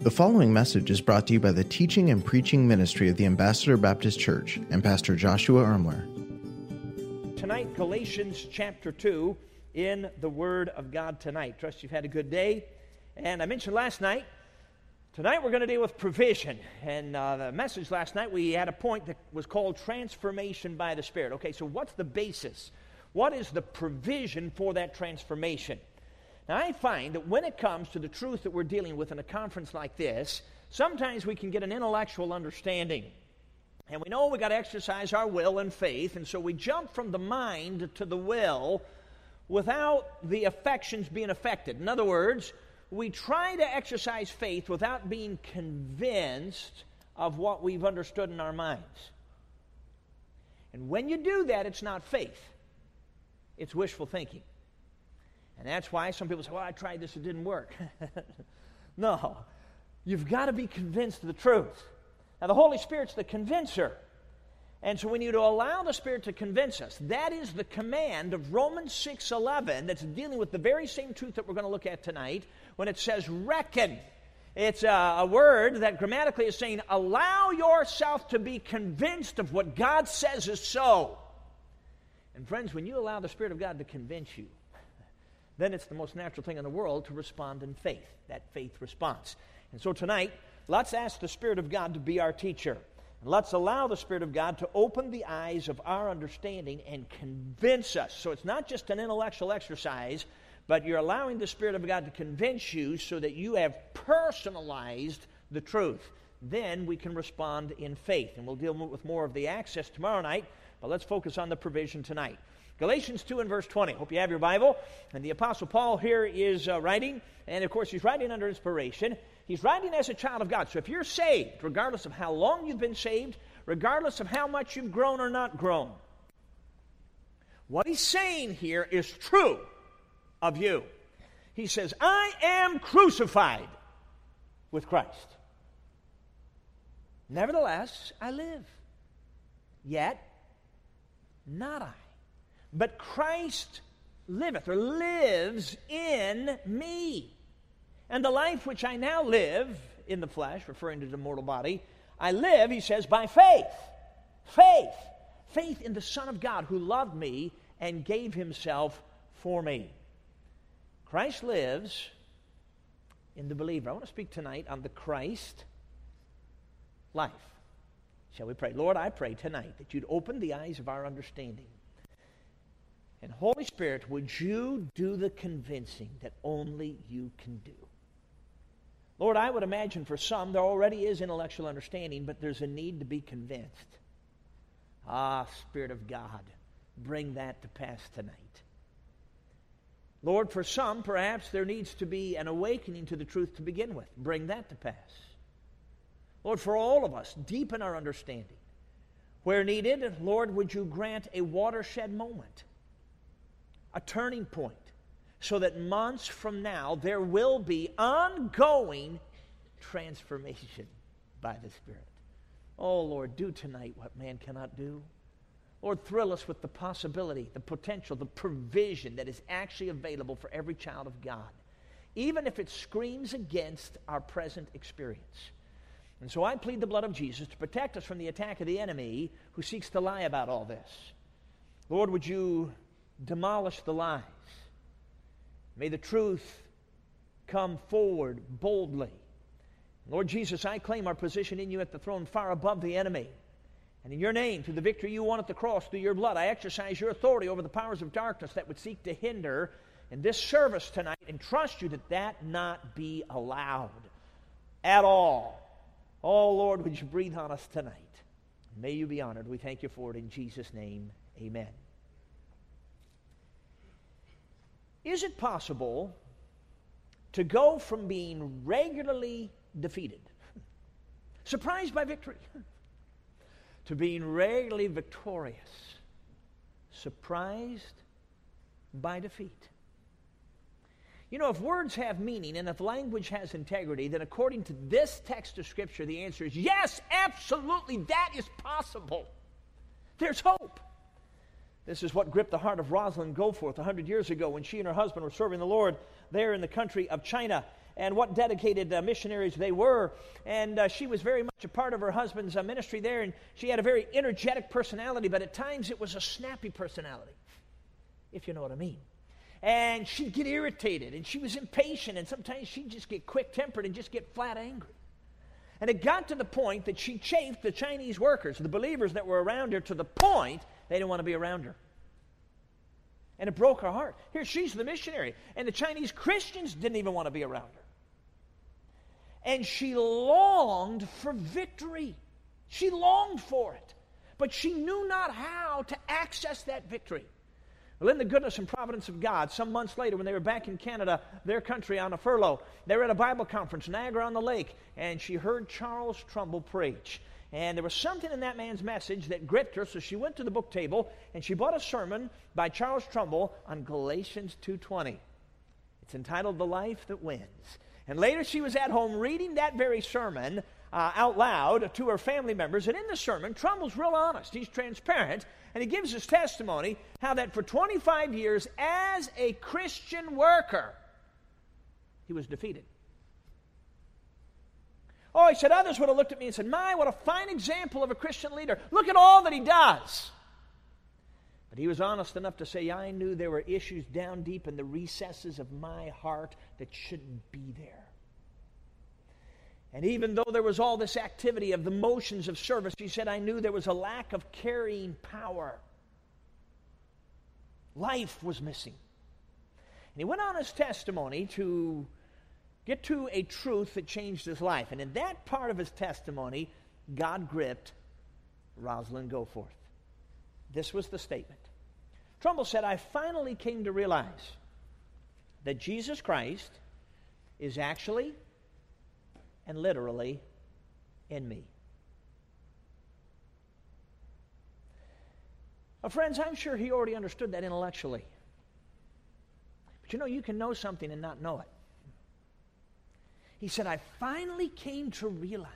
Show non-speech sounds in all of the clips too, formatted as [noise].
The following message is brought to you by the teaching and preaching ministry of the Ambassador Baptist Church and Pastor Joshua Ermler. Tonight, Galatians chapter 2 in the Word of God tonight. Trust you've had a good day. And I mentioned last night, tonight we're going to deal with provision. And uh, the message last night, we had a point that was called transformation by the Spirit. Okay, so what's the basis? What is the provision for that transformation? Now, I find that when it comes to the truth that we're dealing with in a conference like this, sometimes we can get an intellectual understanding. And we know we've got to exercise our will and faith, and so we jump from the mind to the will without the affections being affected. In other words, we try to exercise faith without being convinced of what we've understood in our minds. And when you do that, it's not faith, it's wishful thinking. And that's why some people say, well, I tried this, it didn't work. [laughs] no. You've got to be convinced of the truth. Now, the Holy Spirit's the convincer. And so we need to allow the Spirit to convince us. That is the command of Romans 6.11 that's dealing with the very same truth that we're going to look at tonight when it says reckon. It's a, a, word that grammatically is saying allow yourself to be convinced of what God says is so. And friends, when you allow the Spirit of God to convince you, then it's the most natural thing in the world to respond in faith, that faith response. And so tonight, let's ask the Spirit of God to be our teacher. And let's allow the Spirit of God to open the eyes of our understanding and convince us. So it's not just an intellectual exercise, but you're allowing the Spirit of God to convince you so that you have personalized the truth. Then we can respond in faith. And we'll deal with more of the access tomorrow night, but let's focus on the provision tonight. Galatians 2 and verse 20. Hope you have your Bible. And the Apostle Paul here is uh, writing, and of course, he's writing under inspiration. He's writing as a child of God. So if you're saved, regardless of how long you've been saved, regardless of how much you've grown or not grown, what he's saying here is true of you. He says, I am crucified with Christ. Nevertheless, I live. Yet, not I but Christ liveth or lives in me. And the life which I now live in the flesh, referring to the mortal body, I live, he says, by faith. Faith. Faith in the Son of God who loved me and gave himself for me. Christ lives in the believer. I want to speak tonight on the Christ life. Shall we pray? Lord, I pray tonight that you'd open the eyes of our understanding and Holy Spirit, would you do the convincing that only you can do? Lord, I would imagine for some there already is intellectual understanding, but there's a need to be convinced. Ah, Spirit of God, bring that to pass tonight. Lord, for some, perhaps there needs to be an awakening to the truth to begin with. Bring that to pass. Lord, for all of us, deepen our understanding. Where needed, Lord, would you grant a watershed moment a turning point so that months from now there will be ongoing transformation by the Spirit. Oh, Lord, do tonight what man cannot do. Lord, thrill us with the possibility, the potential, the provision that is actually available for every child of God, even if it screams against our present experience. And so I plead the blood of Jesus to protect us from the attack of the enemy who seeks to lie about all this. Lord, would you demolish the lies. May the truth come forward boldly. Lord Jesus, I claim our position in you at the throne far above the enemy. And in your name, through the victory you won at the cross, through your blood, I exercise your authority over the powers of darkness that would seek to hinder in this service tonight and trust you that that not be allowed at all. Oh, Lord, would you breathe on us tonight? May you be honored. We thank you for it in Jesus' name. Amen. Is it possible to go from being regularly defeated, [laughs] surprised by victory, [laughs] to being regularly victorious, surprised by defeat? You know, if words have meaning and if language has integrity, then according to this text of Scripture, the answer is yes, absolutely, that is possible. There's hope. This is what gripped the heart of Rosalind Goforth 100 years ago when she and her husband were serving the Lord there in the country of China. and what dedicated uh, missionaries they were. And uh, she was very much a part of her husband's uh, ministry there, and she had a very energetic personality, but at times it was a snappy personality, if you know what I mean. And she'd get irritated, and she was impatient, and sometimes she'd just get quick tempered and just get flat angry. And it got to the point that she chafed the Chinese workers, the believers that were around her, to the point they didn't want to be around her. And it broke her heart. Here, she's the missionary, and the Chinese Christians didn't even want to be around her. And she longed for victory. She longed for it, but she knew not how to access that victory. Well, in the goodness and providence of God, some months later, when they were back in Canada, their country on a furlough, they were at a Bible conference, Niagara on the Lake, and she heard Charles Trumbull preach. And there was something in that man's message that gripped her, so she went to the book table and she bought a sermon by Charles Trumbull on Galatians 2:20. It's entitled "The Life That Wins." And later she was at home reading that very sermon uh, out loud to her family members. And in the sermon, Trumbull's real honest. He's transparent. And he gives his testimony how that for 25 years, as a Christian worker, he was defeated. Oh, he said, others would have looked at me and said, My, what a fine example of a Christian leader. Look at all that he does. But he was honest enough to say, I knew there were issues down deep in the recesses of my heart that shouldn't be there. And even though there was all this activity of the motions of service, he said, I knew there was a lack of carrying power. Life was missing. And he went on his testimony to get to a truth that changed his life. And in that part of his testimony, God gripped Rosalind Goforth. This was the statement. Trumbull said, I finally came to realize that Jesus Christ is actually and literally in me. Well, friends, I'm sure he already understood that intellectually. But you know, you can know something and not know it. He said, I finally came to realize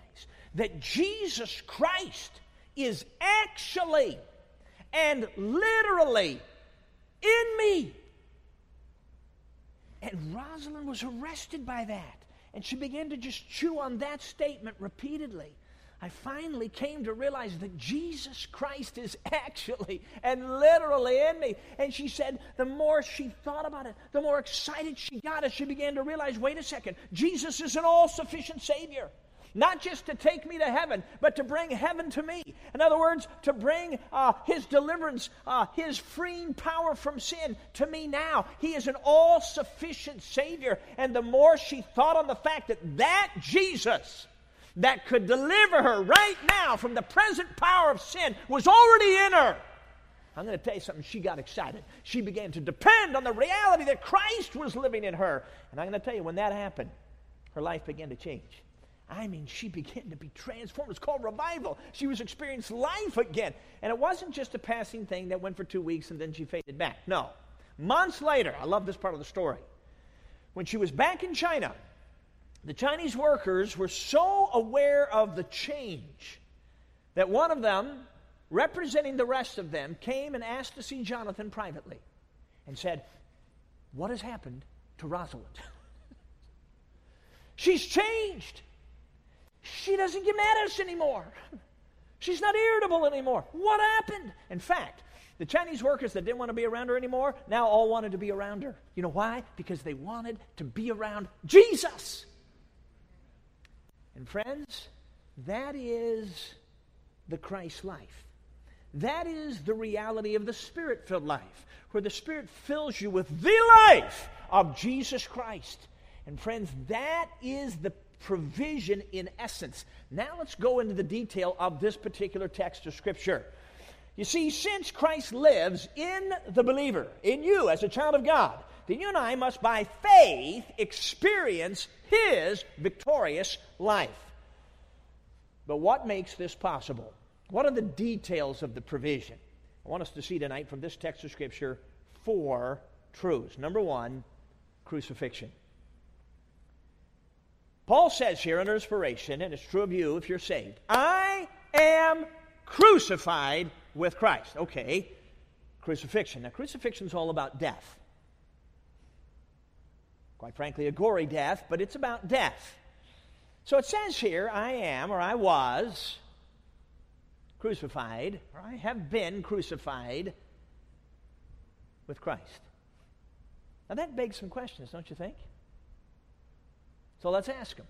that Jesus Christ is actually and literally in me. And Rosalind was arrested by that. And she began to just chew on that statement repeatedly. I finally came to realize that Jesus Christ is [laughs] actually and literally in me. And she said, the more she thought about it, the more excited she got as she began to realize wait a second, Jesus is an all sufficient Savior. Not just to take me to heaven, but to bring heaven to me. In other words, to bring uh, His deliverance, uh, His freeing power from sin to me now. He is an all sufficient Savior. And the more she thought on the fact that that Jesus, that could deliver her right now from the present power of sin was already in her. I'm going to tell you something. She got excited. She began to depend on the reality that Christ was living in her. And I'm going to tell you, when that happened, her life began to change. I mean, she began to be transformed. It's called revival. She was experiencing life again. And it wasn't just a passing thing that went for two weeks and then she faded back. No. Months later, I love this part of the story. When she was back in China, the Chinese workers were so aware of the change that one of them, representing the rest of them, came and asked to see Jonathan privately and said, What has happened to Rosalind? [laughs] She's changed. She doesn't get mad at us anymore. She's not irritable anymore. What happened? In fact, the Chinese workers that didn't want to be around her anymore now all wanted to be around her. You know why? Because they wanted to be around Jesus. And friends, that is the Christ life. That is the reality of the spirit filled life, where the Spirit fills you with the life of Jesus Christ. And friends, that is the provision in essence. Now let's go into the detail of this particular text of Scripture. You see, since Christ lives in the believer, in you as a child of God, then you and I must by faith experience His victorious life. But what makes this possible? What are the details of the provision? I want us to see tonight from this text of Scripture four truths. Number one, crucifixion. Paul says here under inspiration, and it's true of you if you're saved, I am crucified with Christ. Okay, crucifixion. Now, crucifixion is all about death. Quite frankly, a gory death, but it's about death. So it says here, I am, or I was, crucified, or I have been crucified with Christ. Now that begs some questions, don't you think? So let's ask them.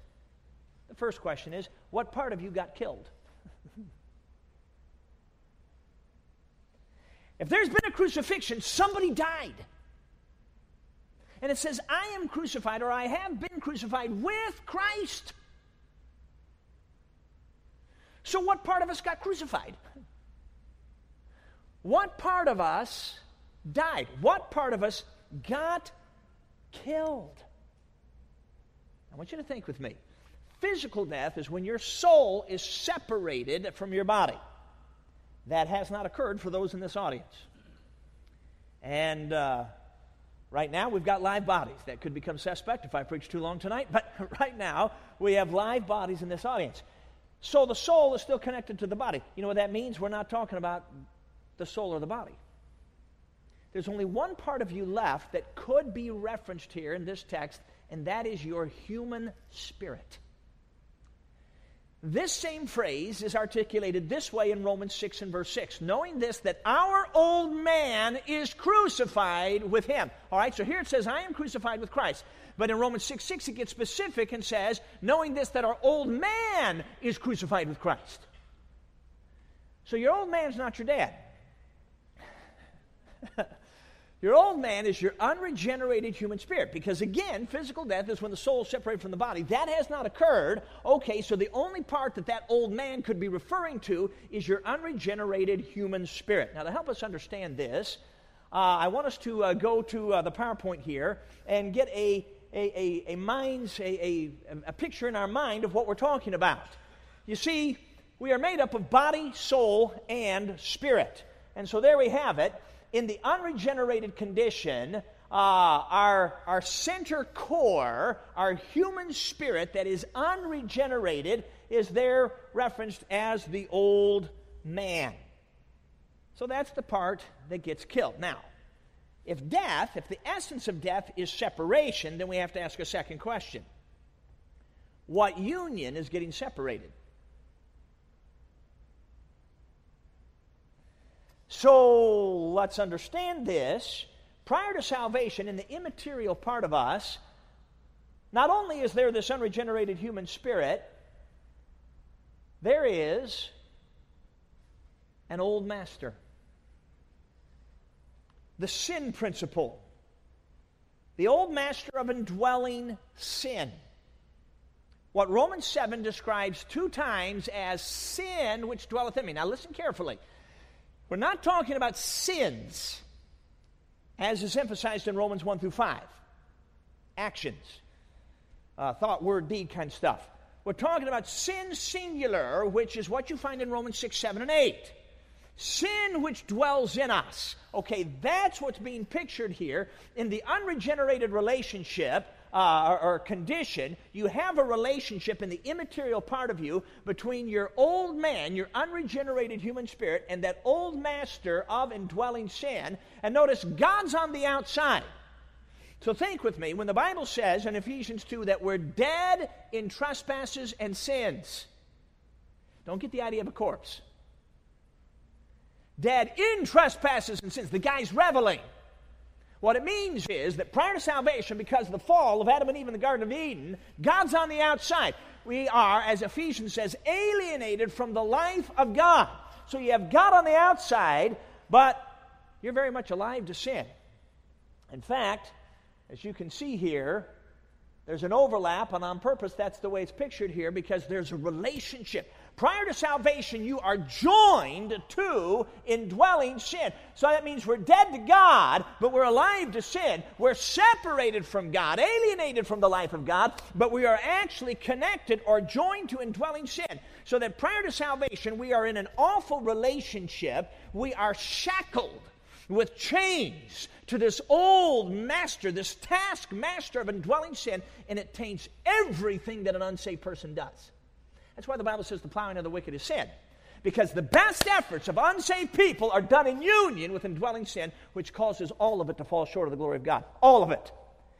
The first question is what part of you got killed? [laughs] if there's been a crucifixion, somebody died. And it says, I am crucified, or I have been crucified with Christ. So, what part of us got crucified? What part of us died? What part of us got killed? I want you to think with me. Physical death is when your soul is separated from your body. That has not occurred for those in this audience. And uh, right now, we've got live bodies. That could become suspect if I preach too long tonight, but [laughs] right now, we have live bodies in this audience. So the soul is still connected to the body. You know what that means? We're not talking about the soul or the body. There's only one part of you left that could be referenced here in this text, and that is your human spirit. This same phrase is articulated this way in Romans 6 and verse 6. Knowing this, that our old man is crucified with him. All right, so here it says, I am crucified with Christ. But in Romans 6 6, it gets specific and says, knowing this, that our old man is crucified with Christ. So your old man's not your dad. [laughs] Your old man is your unregenerated human spirit. Because again, physical death is when the soul is separated from the body. That has not occurred. Okay, so the only part that that old man could be referring to is your unregenerated human spirit. Now, to help us understand this, uh, I want us to uh, go to uh, the PowerPoint here and get a, a, a, a mind's, a, a, a picture in our mind of what we're talking about. You see, we are made up of body, soul, and spirit. And so there we have it in the unregenerated condition, uh, our, our center core, our human spirit that is unregenerated, is there referenced as the old man. So that's the part that gets killed. Now, if death, if the essence of death is separation, then we have to ask a second question What union is getting separated? So let's understand this. Prior to salvation, in the immaterial part of us, not only is there this unregenerated human spirit, there is an old master. The sin principle. The old master of indwelling sin. What Romans 7 describes two times as sin which dwelleth in me. Now listen carefully. We're not talking about sins, as is emphasized in Romans 1 through 5. Actions, uh, thought, word, deed kind of stuff. We're talking about sin singular, which is what you find in Romans 6, 7, and 8. Sin which dwells in us. Okay, that's what's being pictured here in the unregenerated relationship uh, or, or condition, you have a relationship in the immaterial part of you between your old man, your unregenerated human spirit, and that old master of indwelling sin. And notice, God's on the outside. So think with me when the Bible says in Ephesians 2 that we're dead in trespasses and sins. Don't get the idea of a corpse. Dead in trespasses and sins. The guy's reveling. What it means is that prior to salvation, because of the fall of Adam and Eve in the Garden of Eden, God's on the outside. We are, as Ephesians says, alienated from the life of God. So you have God on the outside, but you're very much alive to sin. In fact, as you can see here, there's an overlap, and on purpose, that's the way it's pictured here because there's a relationship. Prior to salvation, you are joined to indwelling sin. So that means we're dead to God, but we're alive to sin. We're separated from God, alienated from the life of God, but we are actually connected or joined to indwelling sin. So that prior to salvation, we are in an awful relationship. We are shackled with chains to this old master, this taskmaster of indwelling sin, and it taints everything that an unsaved person does. That's why the Bible says the plowing of the wicked is sin. Because the best efforts of unsaved people are done in union with indwelling sin, which causes all of it to fall short of the glory of God. All of it.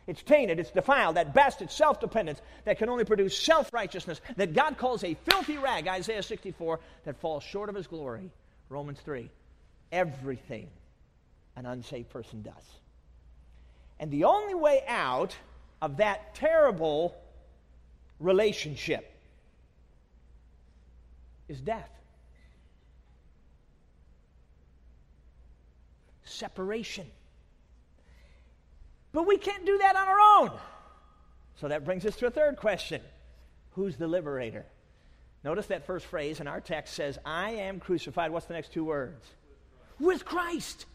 It's tainted, it's defiled, that best, it's self dependence that can only produce self righteousness that God calls a filthy rag, Isaiah 64, that falls short of his glory, Romans 3. Everything an unsaved person does. And the only way out of that terrible relationship is death. Separation. But we can't do that on our own. So that brings us to a third question Who's the liberator? Notice that first phrase in our text says, I am crucified. What's the next two words? With Christ.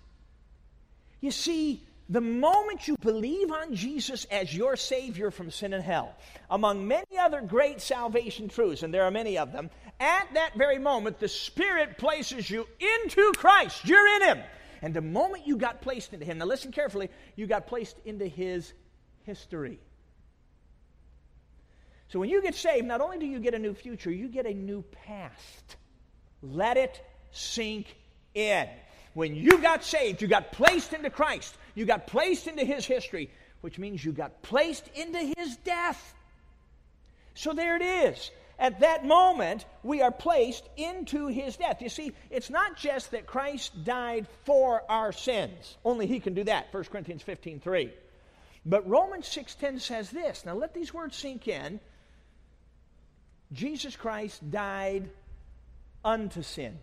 You see, the moment you believe on Jesus as your Savior from sin and hell, among many other great salvation truths, and there are many of them, at that very moment, the Spirit places you into Christ. You're in Him. And the moment you got placed into Him, now listen carefully, you got placed into His history. So when you get saved, not only do you get a new future, you get a new past. Let it sink in. When you got saved, you got placed into Christ, you got placed into His history, which means you got placed into His death. So there it is. At that moment, we are placed into his death. You see, it's not just that Christ died for our sins. Only he can do that. 1 Corinthians 15 3. But Romans 6:10 says this. Now let these words sink in. Jesus Christ died unto sin.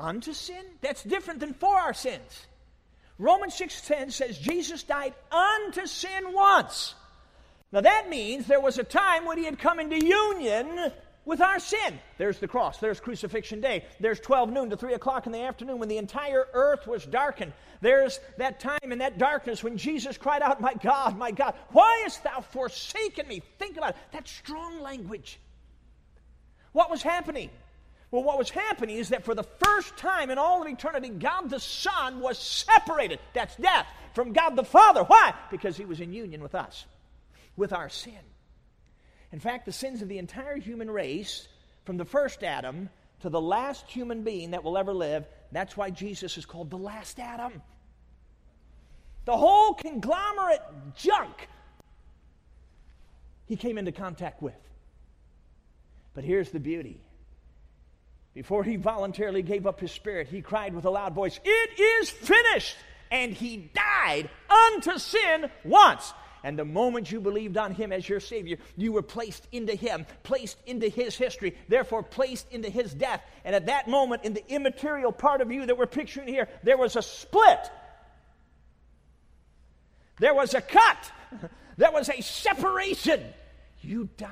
unto sin? That's different than for our sins. Romans 6:10 says Jesus died unto sin once. Now that means there was a time when he had come into union with our sin. There's the cross. There's crucifixion day. There's 12 noon to 3 o'clock in the afternoon when the entire earth was darkened. There's that time in that darkness when Jesus cried out, My God, my God, why hast thou forsaken me? Think about it. Strong language. What was happening? Well, what was happening is that for the first time in all of eternity, God the Son was separated. That's death from God the Father. Why? Because he was in union with us, with our sin. In fact, the sins of the entire human race, from the first Adam to the last human being that will ever live, that's why Jesus is called the last Adam. The whole conglomerate junk he came into contact with. But here's the beauty before he voluntarily gave up his spirit, he cried with a loud voice, It is finished! And he died unto sin once. And the moment you believed on him as your Savior, you were placed into him, placed into his history, therefore placed into his death. And at that moment, in the immaterial part of you that we're picturing here, there was a split. There was a cut. [laughs] There was a separation. You died.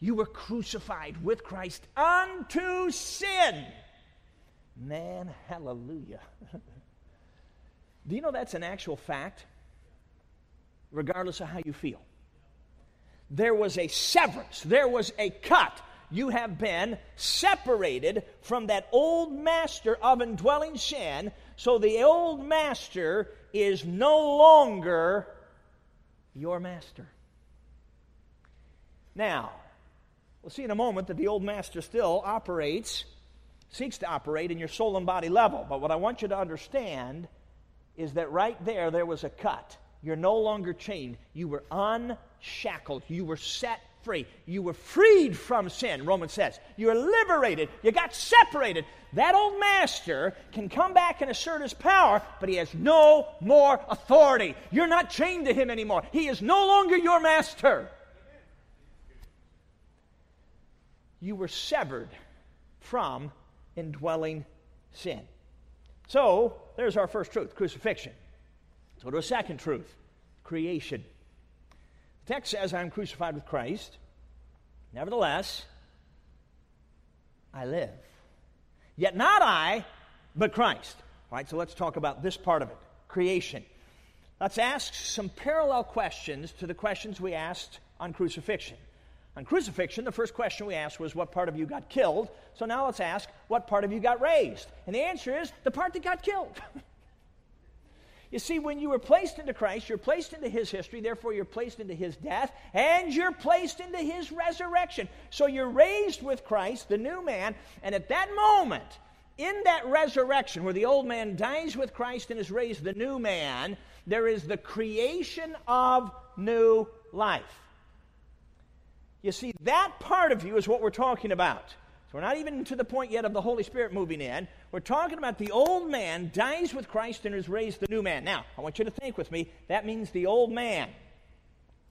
You were crucified with Christ unto sin. Man, hallelujah. [laughs] Do you know that's an actual fact? Regardless of how you feel. There was a severance, there was a cut. You have been separated from that old master of indwelling sin, so the old master is no longer your master. Now, We'll see in a moment that the old master still operates, seeks to operate in your soul and body level. But what I want you to understand is that right there, there was a cut. You're no longer chained. You were unshackled. You were set free. You were freed from sin, Romans says. You were liberated. You got separated. That old master can come back and assert his power, but he has no more authority. You're not chained to him anymore. He is no longer your master. You were severed from indwelling sin. So, there's our first truth crucifixion. Let's go to a second truth creation. The text says, I'm crucified with Christ. Nevertheless, I live. Yet not I, but Christ. All right, so let's talk about this part of it creation. Let's ask some parallel questions to the questions we asked on crucifixion. On crucifixion, the first question we asked was, What part of you got killed? So now let's ask, What part of you got raised? And the answer is, The part that got killed. [laughs] you see, when you were placed into Christ, you're placed into His history, therefore you're placed into His death, and you're placed into His resurrection. So you're raised with Christ, the new man, and at that moment, in that resurrection, where the old man dies with Christ and is raised the new man, there is the creation of new life. You see, that part of you is what we're talking about. So we're not even to the point yet of the Holy Spirit moving in. We're talking about the old man dies with Christ and is raised the new man. Now, I want you to think with me. That means the old man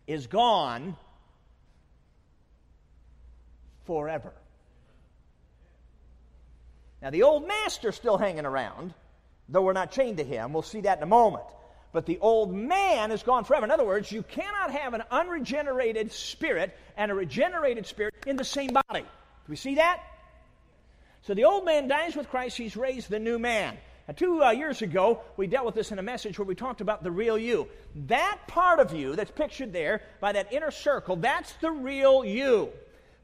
is gone forever. Now, the old master's still hanging around, though we're not chained to him. We'll see that in a moment. But the old man is gone forever. In other words, you cannot have an unregenerated spirit and a regenerated spirit in the same body. Do we see that? So the old man dies with Christ, he's raised the new man. Now, two uh, years ago, we dealt with this in a message where we talked about the real you. That part of you that's pictured there by that inner circle, that's the real you.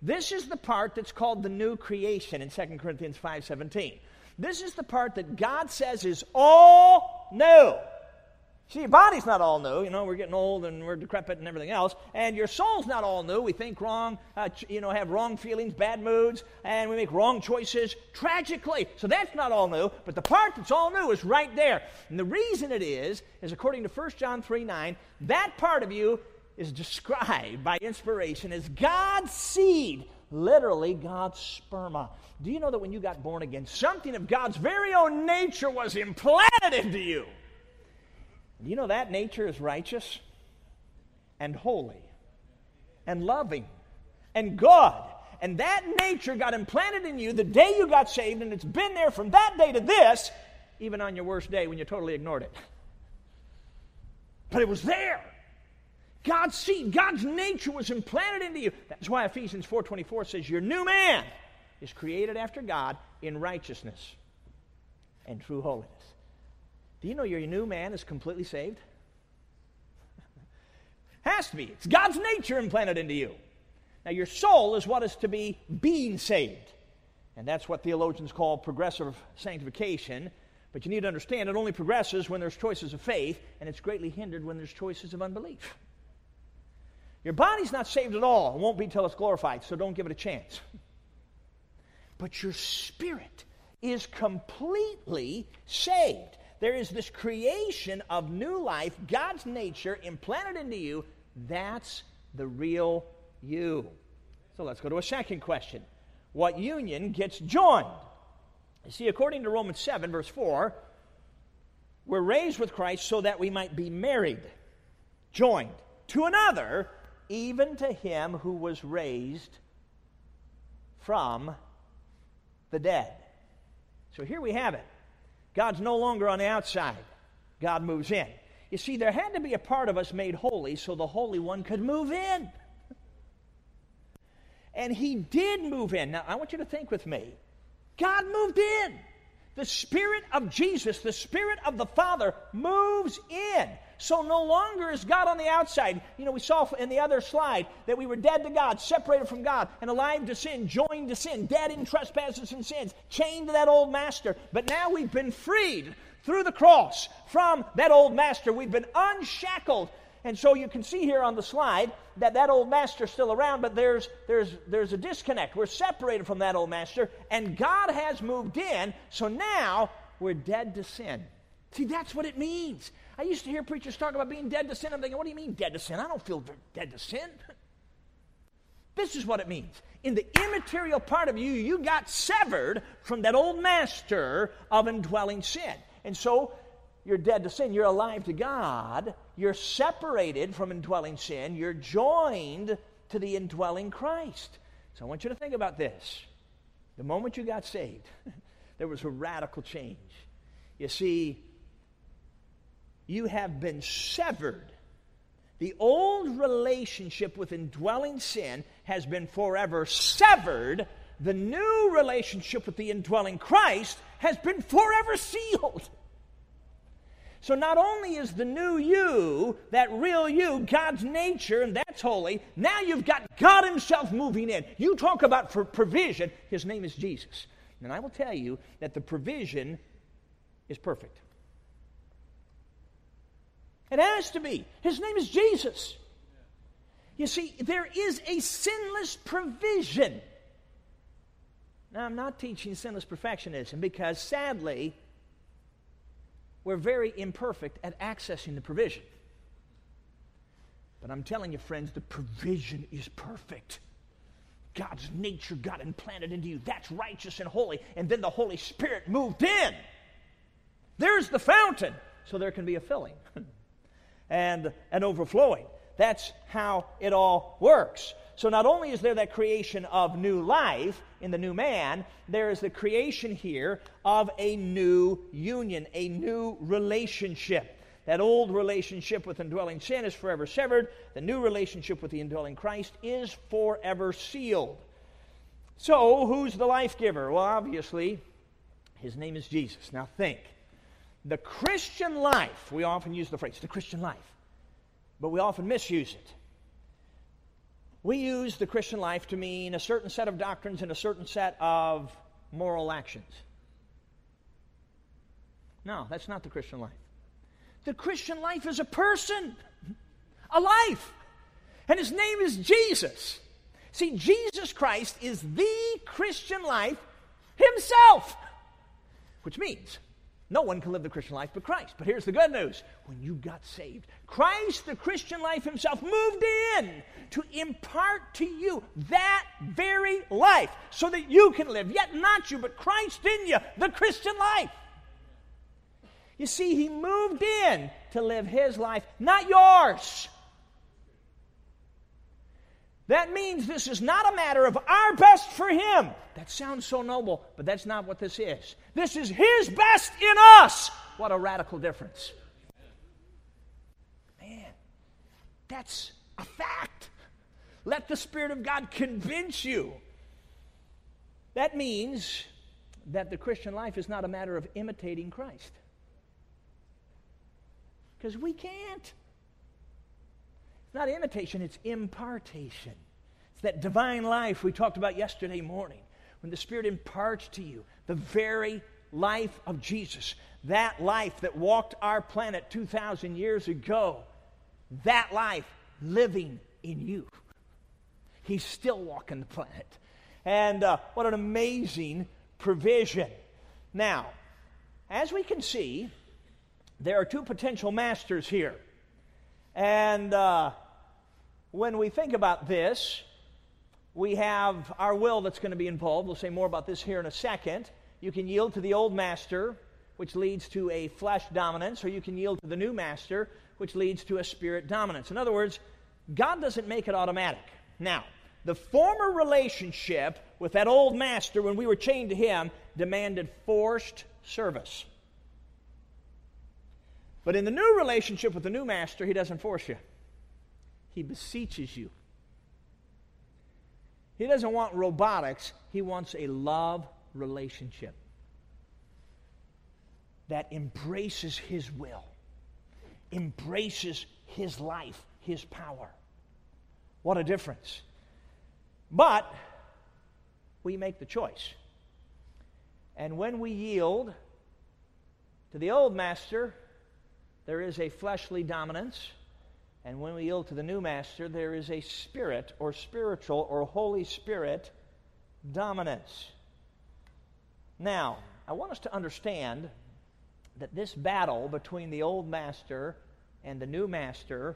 This is the part that's called the new creation in 2 Corinthians 5:17. This is the part that God says is all new. See, your body's not all new. You know, we're getting old and we're decrepit and everything else. And your soul's not all new. We think wrong, uh, you know, have wrong feelings, bad moods, and we make wrong choices tragically. So that's not all new. But the part that's all new is right there. And the reason it is, is according to 1 John 3 9, that part of you is described by inspiration as God's seed, literally God's sperma. Do you know that when you got born again, something of God's very own nature was implanted into you? Do you know that nature is righteous and holy and loving and good? And that nature got implanted in you the day you got saved, and it's been there from that day to this, even on your worst day when you totally ignored it. But it was there. God's seed, God's nature was implanted into you. That's why Ephesians 4:24 says your new man is created after God in righteousness and true holiness. Do you know your new man is completely saved? [laughs] Has to be. It's God's nature implanted into you. Now, your soul is what is to be being saved. And that's what theologians call progressive sanctification. But you need to understand it only progresses when there's choices of faith, and it's greatly hindered when there's choices of unbelief. Your body's not saved at all. It won't be till it's glorified, so don't give it a chance. But your spirit is completely saved. There is this creation of new life, God's nature implanted into you. That's the real you. So let's go to a second question. What union gets joined? You see, according to Romans 7, verse 4, we're raised with Christ so that we might be married, joined to another, even to him who was raised from the dead. So here we have it. God's no longer on the outside, God moves in. You see, there had to be a part of us made holy so the Holy One could move in. And He did move in. Now, I want you to think with me. God moved in. The Spirit of Jesus, the Spirit of the Father, moves in. So no longer is God on the outside. You know, we saw in the other slide that we were dead to God, separated from God, and alive to sin, joined to sin, dead in trespasses and sins, chained to that old master. But now we've been freed through the cross from that old master. We've been unshackled. And so you can see here on the slide that that old master's still around, but there's, there's, there's a disconnect. We're separated from that old master, and God has moved in, so now we're dead to sin. See, that's what it means. I used to hear preachers talk about being dead to sin. I'm thinking, what do you mean dead to sin? I don't feel dead to sin. [laughs] This is what it means. In the immaterial part of you, you got severed from that old master of indwelling sin. And so you're dead to sin. You're alive to God. You're separated from indwelling sin. You're joined to the indwelling Christ. So I want you to think about this. The moment you got saved, [laughs] there was a radical change. You see, you have been severed. The old relationship with indwelling sin has been forever severed. The new relationship with the indwelling Christ has been forever sealed. So not only is the new you, that real you, God's nature, and that's holy, now you've got God Himself moving in. You talk about for provision, His name is Jesus. And I will tell you that the provision is perfect. It has to be. His name is Jesus. You see, there is a sinless provision. Now, I'm not teaching sinless perfectionism because sadly, we're very imperfect at accessing the provision. But I'm telling you, friends, the provision is perfect. God's nature got implanted into you. That's righteous and holy. And then the Holy Spirit moved in. There's the fountain. So there can be a filling [laughs] and an overflowing. That's how it all works. So not only is there that creation of new life in the new man, there is the creation here of a new union, a new relationship. That old relationship with indwelling sin is forever severed. The new relationship with the indwelling Christ is forever sealed. So, who's the life giver? Well, obviously, his name is Jesus. Now, think. The Christian life, we often use the phrase, the Christian life, but we often misuse it. We use the Christian life to mean a certain set of doctrines and a certain set of moral actions. No, that's not the Christian life. The Christian life is a person, a life. And his name is Jesus. See, Jesus Christ is the Christian life himself, which means no one can live the Christian life but Christ. But here's the good news when you got saved, Christ, the Christian life himself, moved in to impart to you that very life so that you can live, yet not you, but Christ in you, the Christian life. You see, he moved in to live his life, not yours. That means this is not a matter of our best for him. That sounds so noble, but that's not what this is. This is his best in us. What a radical difference. Man, that's a fact. Let the Spirit of God convince you. That means that the Christian life is not a matter of imitating Christ. Because we can't. It's not imitation, it's impartation. It's that divine life we talked about yesterday morning when the Spirit imparts to you the very life of Jesus, that life that walked our planet 2,000 years ago, that life living in you. He's still walking the planet. And uh, what an amazing provision. Now, as we can see, there are two potential masters here. And uh, when we think about this, we have our will that's going to be involved. We'll say more about this here in a second. You can yield to the old master, which leads to a flesh dominance, or you can yield to the new master, which leads to a spirit dominance. In other words, God doesn't make it automatic. Now, the former relationship with that old master, when we were chained to him, demanded forced service. But in the new relationship with the new master, he doesn't force you, he beseeches you. He doesn't want robotics, he wants a love relationship that embraces his will, embraces his life, his power. What a difference. But we make the choice. And when we yield to the old master, there is a fleshly dominance. And when we yield to the new master, there is a spirit or spiritual or Holy Spirit dominance. Now, I want us to understand that this battle between the old master and the new master,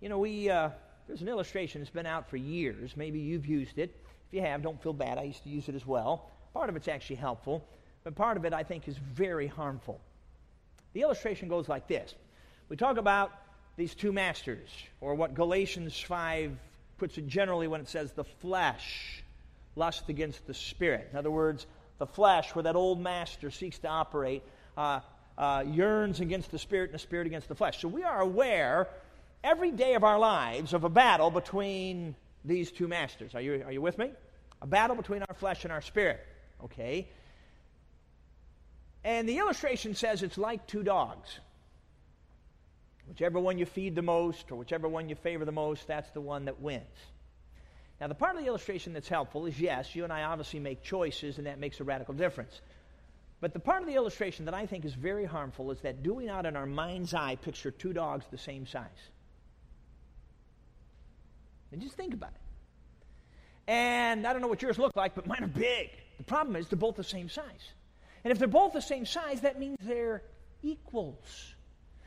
you know, we, uh, there's an illustration that's been out for years. Maybe you've used it. If you have, don't feel bad. I used to use it as well. Part of it's actually helpful, but part of it I think is very harmful. The illustration goes like this We talk about these two masters, or what Galatians 5 puts it generally when it says the flesh lust against the spirit. In other words, the flesh, where that old master seeks to operate, uh, uh, yearns against the spirit and the spirit against the flesh. So we are aware every day of our lives of a battle between these two masters. Are you, are you with me? A battle between our flesh and our spirit. Okay? And the illustration says it's like two dogs. Whichever one you feed the most or whichever one you favor the most, that's the one that wins. Now, the part of the illustration that's helpful is yes, you and I obviously make choices, and that makes a radical difference. But the part of the illustration that I think is very harmful is that do we not, in our mind's eye, picture two dogs the same size? And just think about it. And I don't know what yours look like, but mine are big. The problem is they're both the same size. And if they're both the same size, that means they're equals.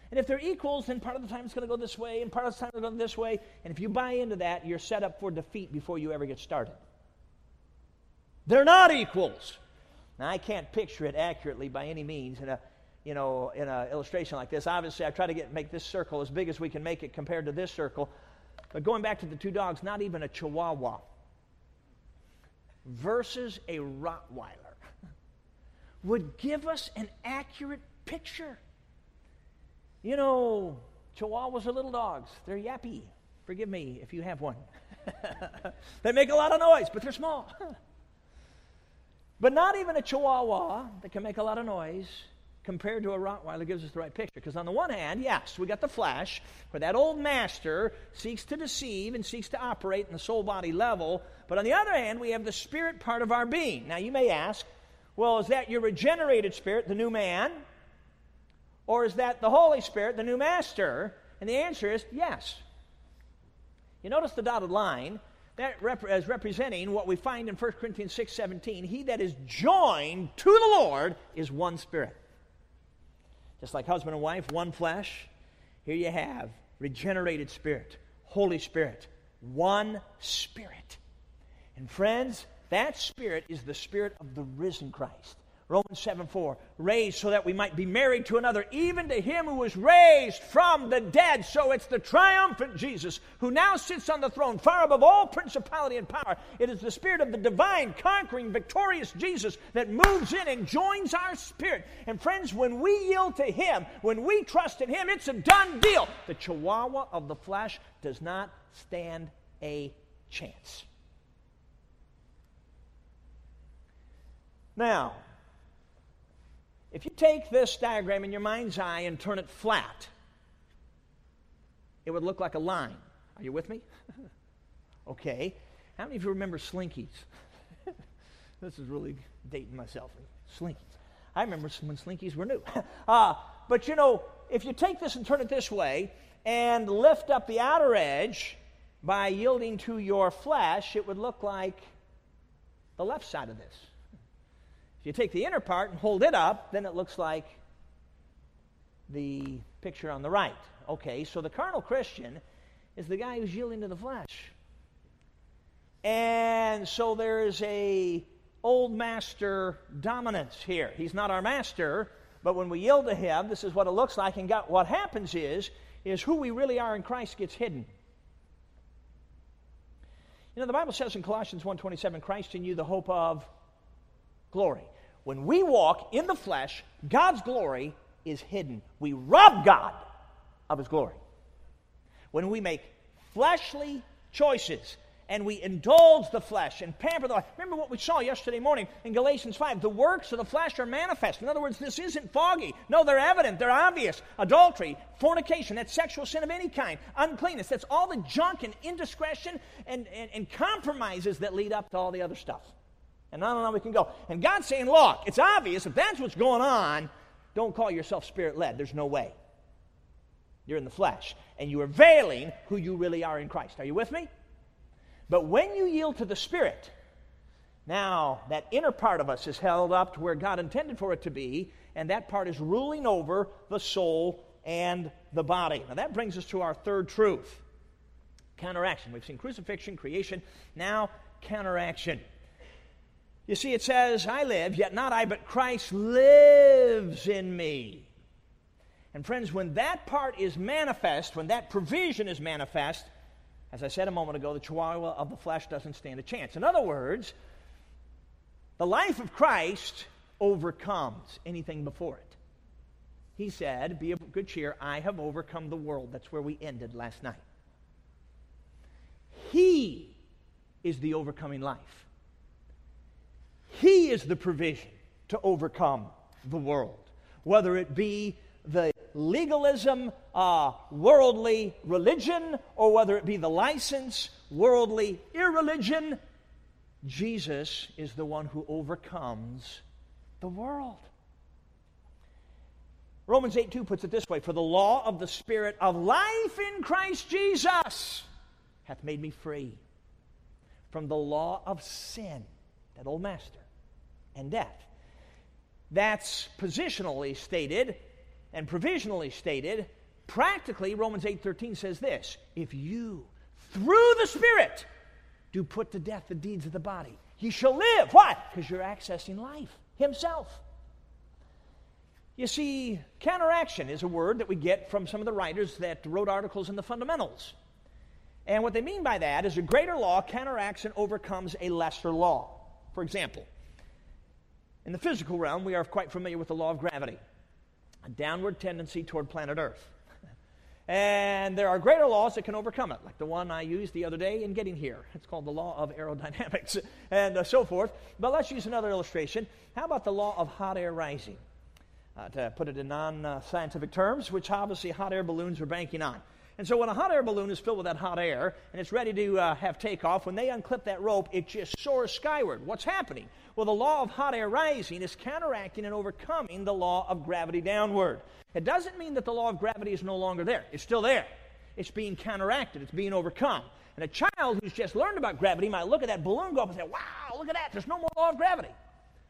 And if they're equals, then part of the time it's going to go this way, and part of the time it's going to go this way. And if you buy into that, you're set up for defeat before you ever get started. They're not equals. Now, I can't picture it accurately by any means in a, you know, in an illustration like this. Obviously, I try to get, make this circle as big as we can make it compared to this circle. But going back to the two dogs, not even a Chihuahua versus a Rottweiler would give us an accurate picture. You know, Chihuahuas are little dogs. They're yappy. Forgive me if you have one. [laughs] they make a lot of noise, but they're small. [laughs] but not even a Chihuahua that can make a lot of noise compared to a Rottweiler gives us the right picture. Because on the one hand, yes, we got the flesh, where that old master seeks to deceive and seeks to operate in the soul body level. But on the other hand, we have the spirit part of our being. Now, you may ask, well, is that your regenerated spirit, the new man? Or is that the Holy Spirit, the new master? And the answer is yes. You notice the dotted line that rep- as representing what we find in 1 Corinthians 6 17. He that is joined to the Lord is one spirit. Just like husband and wife, one flesh, here you have regenerated spirit, Holy Spirit, one spirit. And friends, that spirit is the spirit of the risen Christ. Romans 7 4, raised so that we might be married to another, even to him who was raised from the dead. So it's the triumphant Jesus who now sits on the throne, far above all principality and power. It is the spirit of the divine, conquering, victorious Jesus that moves in and joins our spirit. And friends, when we yield to him, when we trust in him, it's a done deal. The chihuahua of the flesh does not stand a chance. Now, if you take this diagram in your mind's eye and turn it flat, it would look like a line. Are you with me? [laughs] okay. How many of you remember Slinkies? [laughs] this is really dating myself. Slinkies. I remember when Slinkies were new. [laughs] uh, but you know, if you take this and turn it this way and lift up the outer edge by yielding to your flesh, it would look like the left side of this you take the inner part and hold it up, then it looks like the picture on the right. Okay, so the carnal Christian is the guy who's yielding to the flesh. And so there's a old master dominance here. He's not our master, but when we yield to him, this is what it looks like. And what happens is, is who we really are in Christ gets hidden. You know, the Bible says in Colossians 1.27, Christ in you, the hope of glory. When we walk in the flesh, God's glory is hidden. We rob God of his glory. When we make fleshly choices and we indulge the flesh and pamper the flesh. Remember what we saw yesterday morning in Galatians 5. The works of the flesh are manifest. In other words, this isn't foggy. No, they're evident. They're obvious. Adultery, fornication, that's sexual sin of any kind, uncleanness, that's all the junk and indiscretion and, and, and compromises that lead up to all the other stuff. And on and on we can go. And God's saying, look, it's obvious if that's what's going on, don't call yourself spirit led. There's no way. You're in the flesh. And you are veiling who you really are in Christ. Are you with me? But when you yield to the Spirit, now that inner part of us is held up to where God intended for it to be, and that part is ruling over the soul and the body. Now that brings us to our third truth counteraction. We've seen crucifixion, creation, now counteraction. You see, it says, I live, yet not I, but Christ lives in me. And friends, when that part is manifest, when that provision is manifest, as I said a moment ago, the chihuahua of the flesh doesn't stand a chance. In other words, the life of Christ overcomes anything before it. He said, Be of good cheer, I have overcome the world. That's where we ended last night. He is the overcoming life. He is the provision to overcome the world, whether it be the legalism, uh, worldly religion, or whether it be the license, worldly irreligion. Jesus is the one who overcomes the world. Romans 8 2 puts it this way For the law of the Spirit of life in Christ Jesus hath made me free from the law of sin, that old master, and death. That's positionally stated and provisionally stated. Practically, Romans 8:13 says this, if you through the Spirit do put to death the deeds of the body, you shall live. Why? Because you're accessing life himself. You see, counteraction is a word that we get from some of the writers that wrote articles in the fundamentals. And what they mean by that is a greater law counteracts and overcomes a lesser law. For example, in the physical realm, we are quite familiar with the law of gravity, a downward tendency toward planet Earth. [laughs] And there are greater laws that can overcome it, like the one I used the other day in getting here. It's called the law of aerodynamics [laughs] and uh, so forth. But let's use another illustration. How about the law of hot air rising? Uh, to put it in non uh, scientific terms, which obviously hot air balloons are banking on. And so when a hot air balloon is filled with that hot air and it's ready to uh, have takeoff, when they unclip that rope, it just soars skyward. What's happening? Well, the law of hot air rising is counteracting and overcoming the law of gravity downward. It doesn't mean that the law of gravity is no longer there. It's still there. It's being counteracted. It's being overcome. And a child who's just learned about gravity might look at that balloon go up and say, wow, look at that. There's no more law of gravity.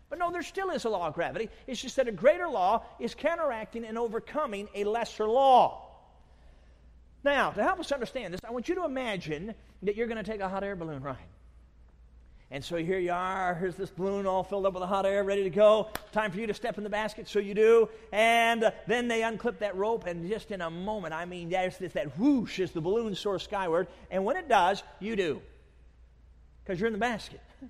But no, there still is a law of gravity. It's just that a greater law is counteracting and overcoming a lesser law. Now, to help us understand this, I want you to imagine that you're going to take a hot air balloon ride. And so here you are. Here's this balloon all filled up with hot air, ready to go. Time for you to step in the basket, so you do. And then they unclip that rope, and just in a moment, I mean, there's this that whoosh as the balloon soars skyward. And when it does, you do, because you're in the basket. [laughs]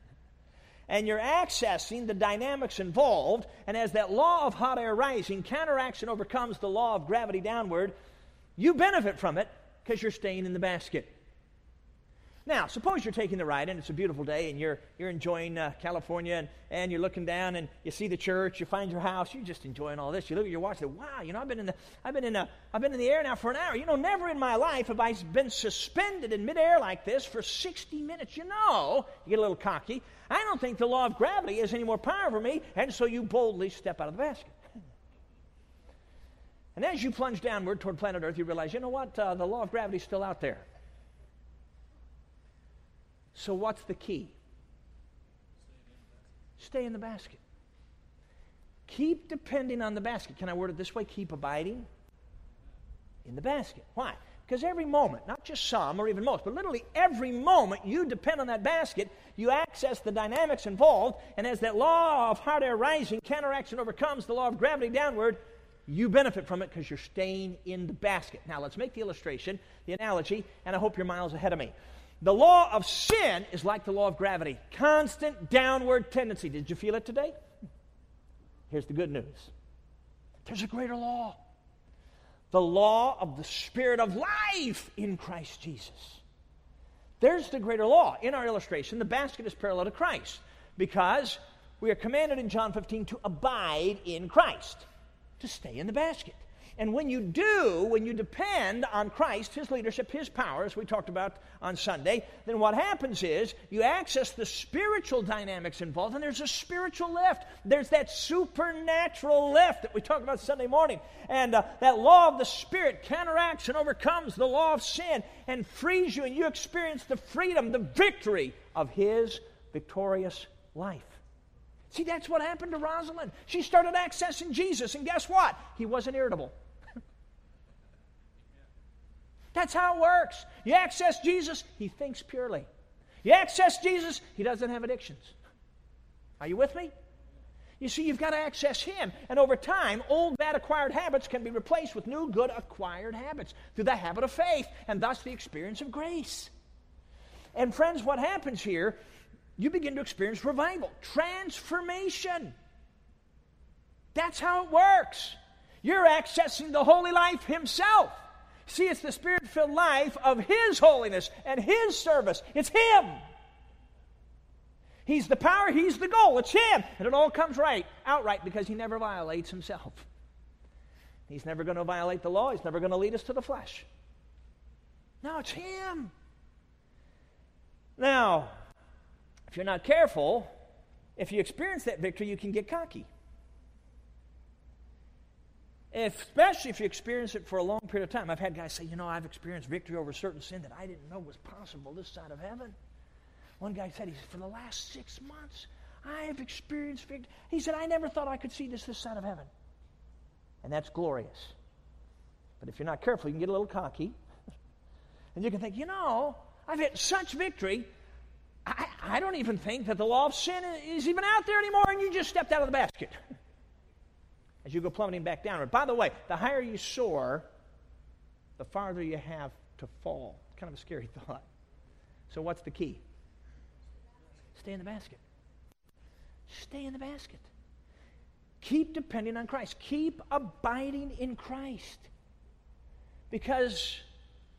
and you're accessing the dynamics involved. And as that law of hot air rising counteracts and overcomes the law of gravity downward, you benefit from it because you're staying in the basket. Now, suppose you're taking the ride and it's a beautiful day and you're, you're enjoying uh, California and, and you're looking down and you see the church, you find your house, you're just enjoying all this. You look at your watch and say, wow, you know, I've been in the, I've been in, a, I've been in the air now for an hour. You know, never in my life have I been suspended in midair like this for 60 minutes. You know, you get a little cocky. I don't think the law of gravity has any more power over me, and so you boldly step out of the basket. And as you plunge downward toward planet Earth, you realize, you know what? Uh, the law of gravity is still out there. So, what's the key? Stay in the basket. Keep depending on the basket. Can I word it this way? Keep abiding in the basket. Why? Because every moment, not just some or even most, but literally every moment you depend on that basket, you access the dynamics involved, and as that law of hot air rising counteracts and overcomes the law of gravity downward, you benefit from it because you're staying in the basket. Now, let's make the illustration, the analogy, and I hope you're miles ahead of me. The law of sin is like the law of gravity constant downward tendency. Did you feel it today? Here's the good news there's a greater law the law of the Spirit of life in Christ Jesus. There's the greater law. In our illustration, the basket is parallel to Christ because we are commanded in John 15 to abide in Christ, to stay in the basket. And when you do, when you depend on Christ, His leadership, His power, as we talked about on Sunday, then what happens is you access the spiritual dynamics involved, and there's a spiritual lift. There's that supernatural lift that we talked about Sunday morning. And uh, that law of the Spirit counteracts and overcomes the law of sin and frees you, and you experience the freedom, the victory of His victorious life. See, that's what happened to Rosalind. She started accessing Jesus, and guess what? He wasn't irritable. [laughs] That's how it works. You access Jesus, he thinks purely. You access Jesus, he doesn't have addictions. Are you with me? You see, you've got to access Him. And over time, old bad acquired habits can be replaced with new good acquired habits through the habit of faith and thus the experience of grace. And friends, what happens here, you begin to experience revival, transformation. That's how it works. You're accessing the holy life Himself. See, it's the spirit filled life of His holiness and His service. It's Him. He's the power, He's the goal. It's Him. And it all comes right, outright, because He never violates Himself. He's never going to violate the law, He's never going to lead us to the flesh. No, it's Him. Now, if you're not careful, if you experience that victory, you can get cocky. If, especially if you experience it for a long period of time. I've had guys say, you know, I've experienced victory over a certain sin that I didn't know was possible this side of heaven. One guy said, he said, for the last six months, I have experienced victory. He said, I never thought I could see this this side of heaven. And that's glorious. But if you're not careful, you can get a little cocky. [laughs] and you can think, you know, I've had such victory. I, I don't even think that the law of sin is even out there anymore, and you just stepped out of the basket. As you go plummeting back downward. By the way, the higher you soar, the farther you have to fall. Kind of a scary [laughs] thought. So, what's the key? Stay in the basket. Stay in the basket. Keep depending on Christ. Keep abiding in Christ. Because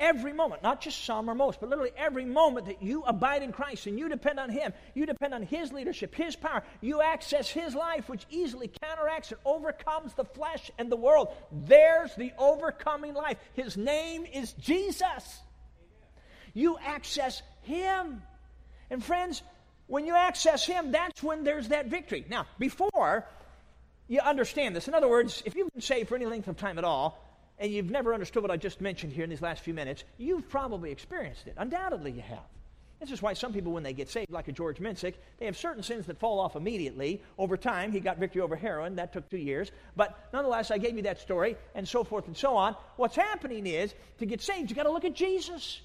every moment, not just some or most, but literally every moment that you abide in Christ and you depend on Him, you depend on His leadership, His power, you access His life, which easily counteracts and overcomes the flesh and the world. There's the overcoming life. His name is Jesus. You access Him. And friends, when you access Him, that's when there's that victory. Now, before you understand this, in other words, if you've been saved for any length of time at all, and you've never understood what I just mentioned here in these last few minutes, you've probably experienced it. Undoubtedly, you have. This is why some people, when they get saved, like a George Minsick, they have certain sins that fall off immediately. Over time, he got victory over heroin. That took two years. But nonetheless, I gave you that story, and so forth and so on. What's happening is, to get saved, you've got to look at Jesus.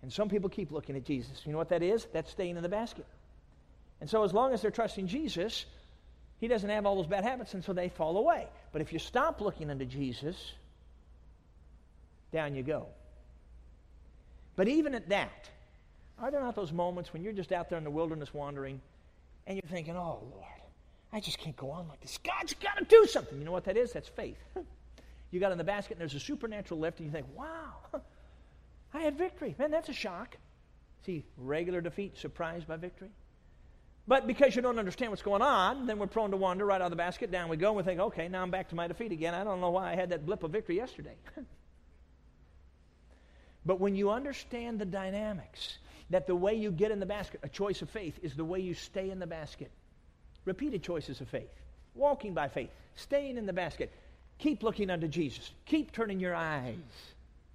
And some people keep looking at Jesus. You know what that is? That's staying in the basket. And so, as long as they're trusting Jesus, he doesn't have all those bad habits, and so they fall away. But if you stop looking unto Jesus, down you go. But even at that, are there not those moments when you're just out there in the wilderness wandering and you're thinking, oh, Lord, I just can't go on like this. God's got to do something. You know what that is? That's faith. [laughs] you got in the basket and there's a supernatural lift, and you think, wow, [laughs] I had victory. Man, that's a shock. See, regular defeat, surprised by victory. But because you don't understand what's going on, then we're prone to wander right out of the basket. Down we go, and we think, okay, now I'm back to my defeat again. I don't know why I had that blip of victory yesterday. [laughs] But when you understand the dynamics, that the way you get in the basket, a choice of faith, is the way you stay in the basket. Repeated choices of faith. Walking by faith, staying in the basket. Keep looking unto Jesus. Keep turning your eyes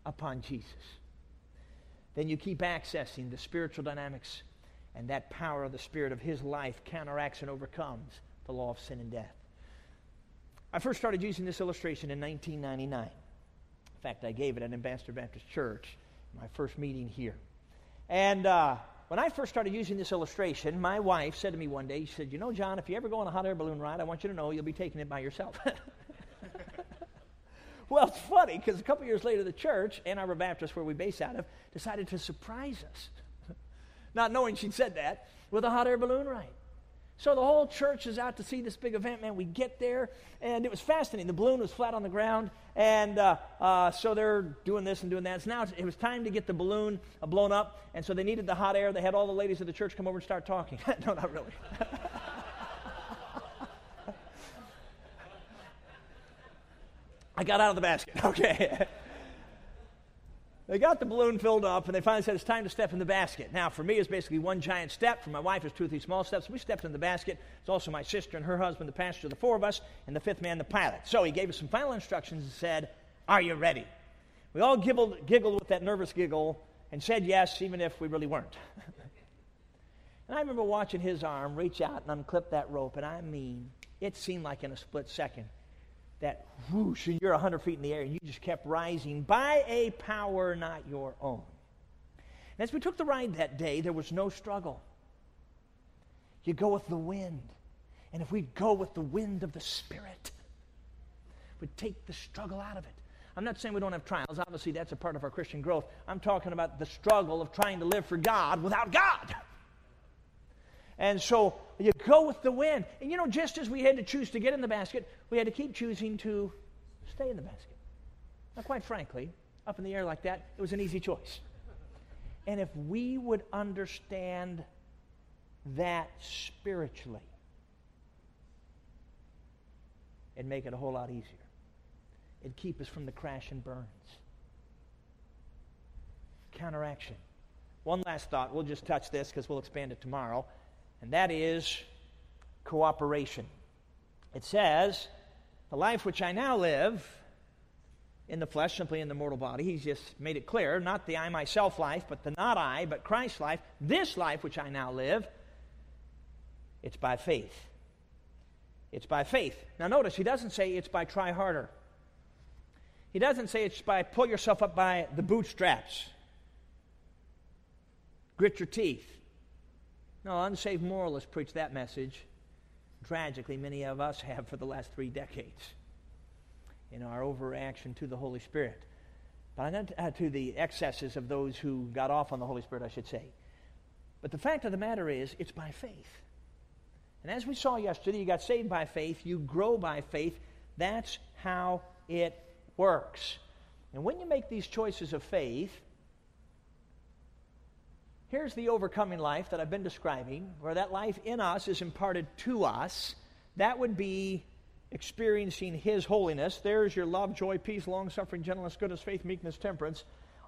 upon Jesus. Then you keep accessing the spiritual dynamics, and that power of the Spirit of His life counteracts and overcomes the law of sin and death. I first started using this illustration in 1999. In fact, I gave it at Ambassador Baptist Church my first meeting here. And uh, when I first started using this illustration, my wife said to me one day, she said, You know, John, if you ever go on a hot air balloon ride, I want you to know you'll be taking it by yourself. [laughs] well, it's funny because a couple years later, the church, Ann Arbor Baptist, where we base out of, decided to surprise us. [laughs] Not knowing she'd said that, with a hot air balloon ride. So the whole church is out to see this big event, man. We get there, and it was fascinating. The balloon was flat on the ground, and uh, uh, so they're doing this and doing that. So now it was time to get the balloon uh, blown up, and so they needed the hot air. They had all the ladies of the church come over and start talking. [laughs] no, not really. [laughs] I got out of the basket. [laughs] Okay. They got the balloon filled up, and they finally said it's time to step in the basket. Now, for me, it's basically one giant step. For my wife, it's two or three small steps. We stepped in the basket. It's also my sister and her husband, the pastor, the four of us, and the fifth man, the pilot. So he gave us some final instructions and said, Are you ready? We all giggled, giggled with that nervous giggle and said yes, even if we really weren't. [laughs] and I remember watching his arm reach out and unclip that rope, and I mean, it seemed like in a split second that whoosh, and you're 100 feet in the air, and you just kept rising by a power not your own. And as we took the ride that day, there was no struggle. You go with the wind. And if we'd go with the wind of the Spirit, we'd take the struggle out of it. I'm not saying we don't have trials. Obviously, that's a part of our Christian growth. I'm talking about the struggle of trying to live for God without God. And so you go with the wind. And you know, just as we had to choose to get in the basket, we had to keep choosing to stay in the basket. Now, quite frankly, up in the air like that, it was an easy choice. And if we would understand that spiritually, it'd make it a whole lot easier. It'd keep us from the crash and burns. Counteraction. One last thought. We'll just touch this because we'll expand it tomorrow and that is cooperation. It says, The life which I now live, in the flesh, simply in the mortal body. He's just made it clear not the I myself life, but the not I, but Christ's life. This life which I now live, it's by faith. It's by faith. Now, notice, he doesn't say it's by try harder. He doesn't say it's by pull yourself up by the bootstraps, grit your teeth. No, unsaved moralists preach that message. Tragically, many of us have for the last three decades in our overreaction to the Holy Spirit. But not uh, to the excesses of those who got off on the Holy Spirit, I should say. But the fact of the matter is, it's by faith. And as we saw yesterday, you got saved by faith, you grow by faith. That's how it works. And when you make these choices of faith, here's the overcoming life that I've been describing, where that life in us is imparted to us. That would be experiencing His holiness. There's your love, joy, peace, long suffering, gentleness, goodness, faith, meekness, temperance.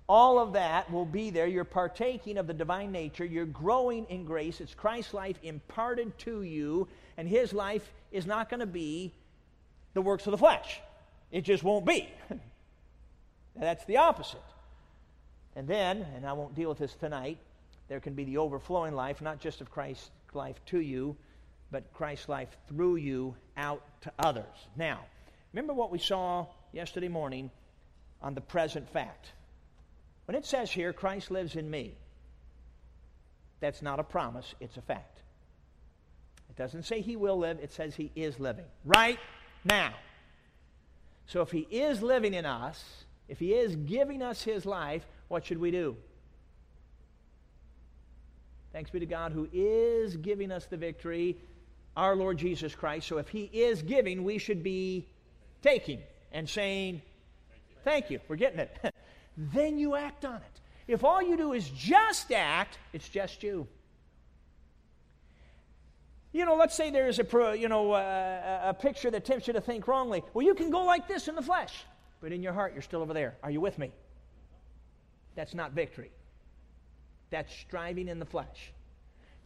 All of that will be there. You're partaking of the divine nature. You're growing in grace. It's Christ's life imparted to you, and His life is not going to be the works of the flesh. It just won't be. [laughs] That's the opposite. And then, and I won't deal with this tonight, there can be the overflowing life, not just of Christ's life to you, but Christ's life through you out to others. Now, remember what we saw yesterday morning on the present fact. When it says here, Christ lives in me, that's not a promise, it's a fact. It doesn't say he will live, it says he is living. Right now. So if he is living in us, if he is giving us his life, what should we do? Thanks be to God who is giving us the victory our Lord Jesus Christ. So if He is giving, we should be taking and saying, Thank you, we're getting it. [laughs] then you act on it. If all you do is just act, it's just you. You know, let's say there is a, you know, uh, a picture that tempts you to think wrongly. Well, you can go like this in the flesh, but in your heart, you're still over there. Are you with me? That's not victory. That's striving in the flesh.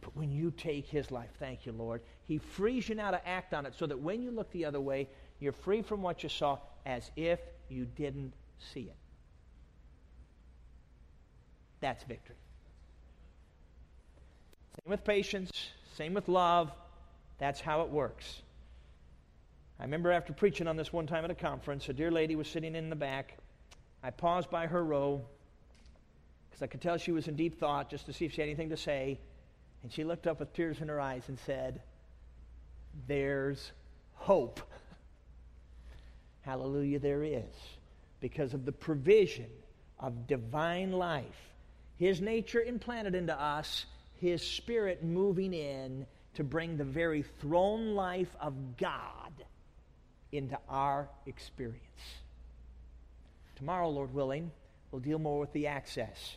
But when you take his life, thank you, Lord, he frees you now to act on it so that when you look the other way, you're free from what you saw as if you didn't see it. That's victory. Same with patience, same with love. That's how it works. I remember after preaching on this one time at a conference, a dear lady was sitting in the back. I paused by her row because I could tell she was in deep thought just to see if she had anything to say. And she looked up with tears in her eyes and said, There's hope. [laughs] Hallelujah, there is. Because of the provision of divine life, His nature implanted into us, His Spirit moving in to bring the very throne life of God into our experience. Tomorrow, Lord willing, we'll deal more with the access